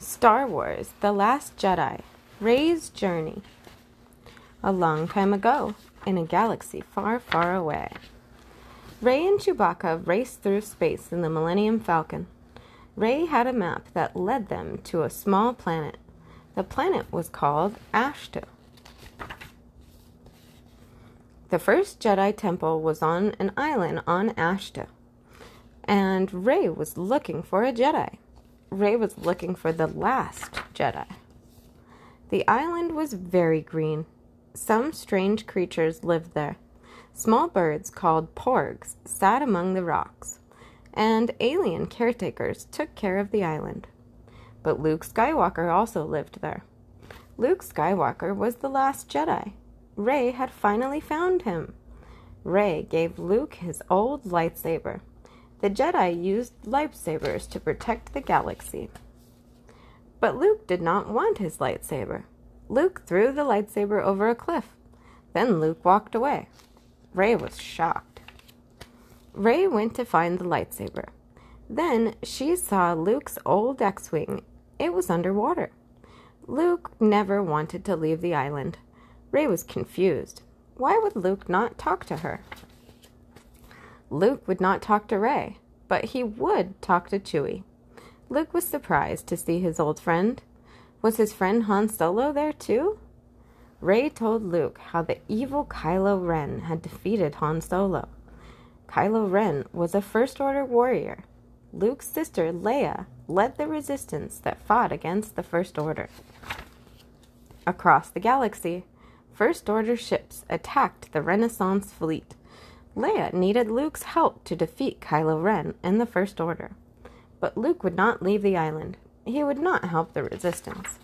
Star Wars The Last Jedi Rey's Journey. A long time ago, in a galaxy far, far away, Rey and Chewbacca raced through space in the Millennium Falcon. Rey had a map that led them to a small planet. The planet was called Ahch-To. The first Jedi temple was on an island on Ahch-To, and Rey was looking for a Jedi. Rey was looking for the last Jedi. The island was very green. Some strange creatures lived there. Small birds called porgs sat among the rocks, and alien caretakers took care of the island. But Luke Skywalker also lived there. Luke Skywalker was the last Jedi. Rey had finally found him. Rey gave Luke his old lightsaber. The Jedi used lightsabers to protect the galaxy. But Luke did not want his lightsaber. Luke threw the lightsaber over a cliff. Then Luke walked away. Rey was shocked. Rey went to find the lightsaber. Then she saw Luke's old X Wing. It was underwater. Luke never wanted to leave the island. Rey was confused. Why would Luke not talk to her? Luke would not talk to Rey, but he would talk to Chewie. Luke was surprised to see his old friend. Was his friend Han Solo there too? Rey told Luke how the evil Kylo Ren had defeated Han Solo. Kylo Ren was a First Order warrior. Luke's sister Leia led the resistance that fought against the First Order. Across the galaxy, First Order ships attacked the Renaissance fleet. Leia needed Luke's help to defeat Kylo Ren and the First Order. But Luke would not leave the island. He would not help the resistance.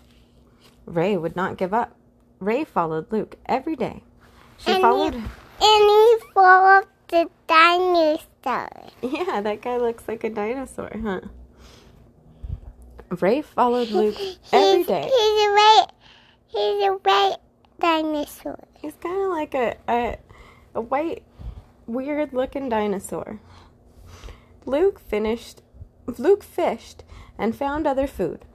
Rey would not give up. Rey followed Luke every day. She and followed. He, and he followed the dinosaur. Yeah, that guy looks like a dinosaur, huh? Rey followed Luke every he's, day. He's a white, he's a white dinosaur. He's kind of like a, a a white, weird looking dinosaur. Luke finished. Luke fished and found other food,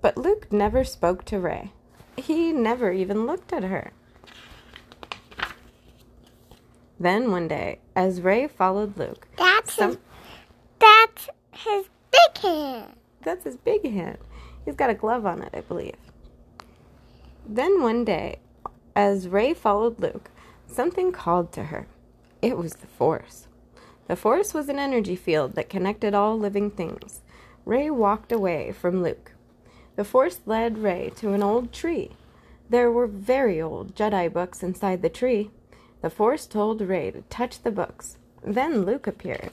but Luke never spoke to Rey. He never even looked at her. Then one day, as Rey followed Luke, That's some- his, that's his big hand. That's his big hand. He's got a glove on it, I believe. Then one day, as Rey followed Luke, something called to her. It was the Force. The Force was an energy field that connected all living things. Rey walked away from Luke. The Force led Rey to an old tree. There were very old Jedi books inside the tree. The Force told Rey to touch the books. Then Luke appeared.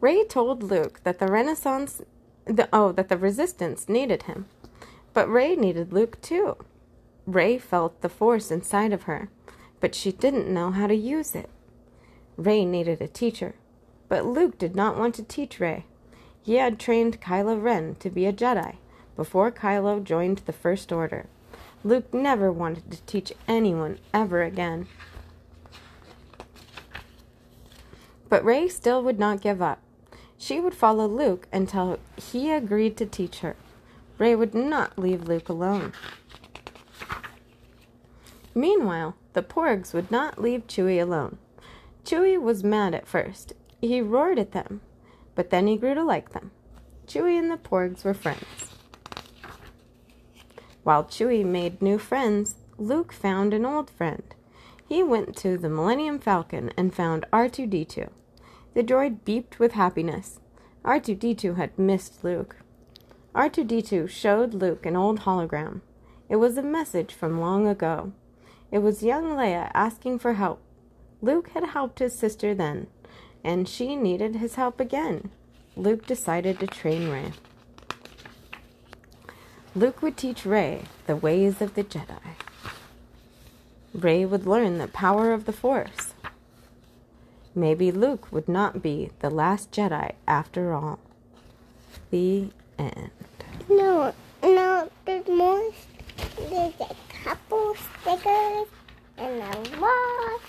Rey told Luke that the Renaissance, the, oh, that the Resistance needed him. But Rey needed Luke too. Rey felt the Force inside of her, but she didn't know how to use it. Rey needed a teacher, but Luke did not want to teach Rey. He had trained Kylo Ren to be a Jedi before Kylo joined the First Order. Luke never wanted to teach anyone ever again. But Rey still would not give up. She would follow Luke until he agreed to teach her. Rey would not leave Luke alone. Meanwhile, the Porgs would not leave Chewie alone. Chewie was mad at first. He roared at them, but then he grew to like them. Chewie and the Porgs were friends. While Chewie made new friends, Luke found an old friend. He went to the Millennium Falcon and found R2D2. The droid beeped with happiness. R2D2 had missed Luke. R2D2 showed Luke an old hologram. It was a message from long ago. It was young Leia asking for help. Luke had helped his sister then, and she needed his help again. Luke decided to train Rey. Luke would teach Rey the ways of the Jedi. Rey would learn the power of the Force. Maybe Luke would not be the last Jedi after all. The end. No, no, there's more. There's couple stickers and a lot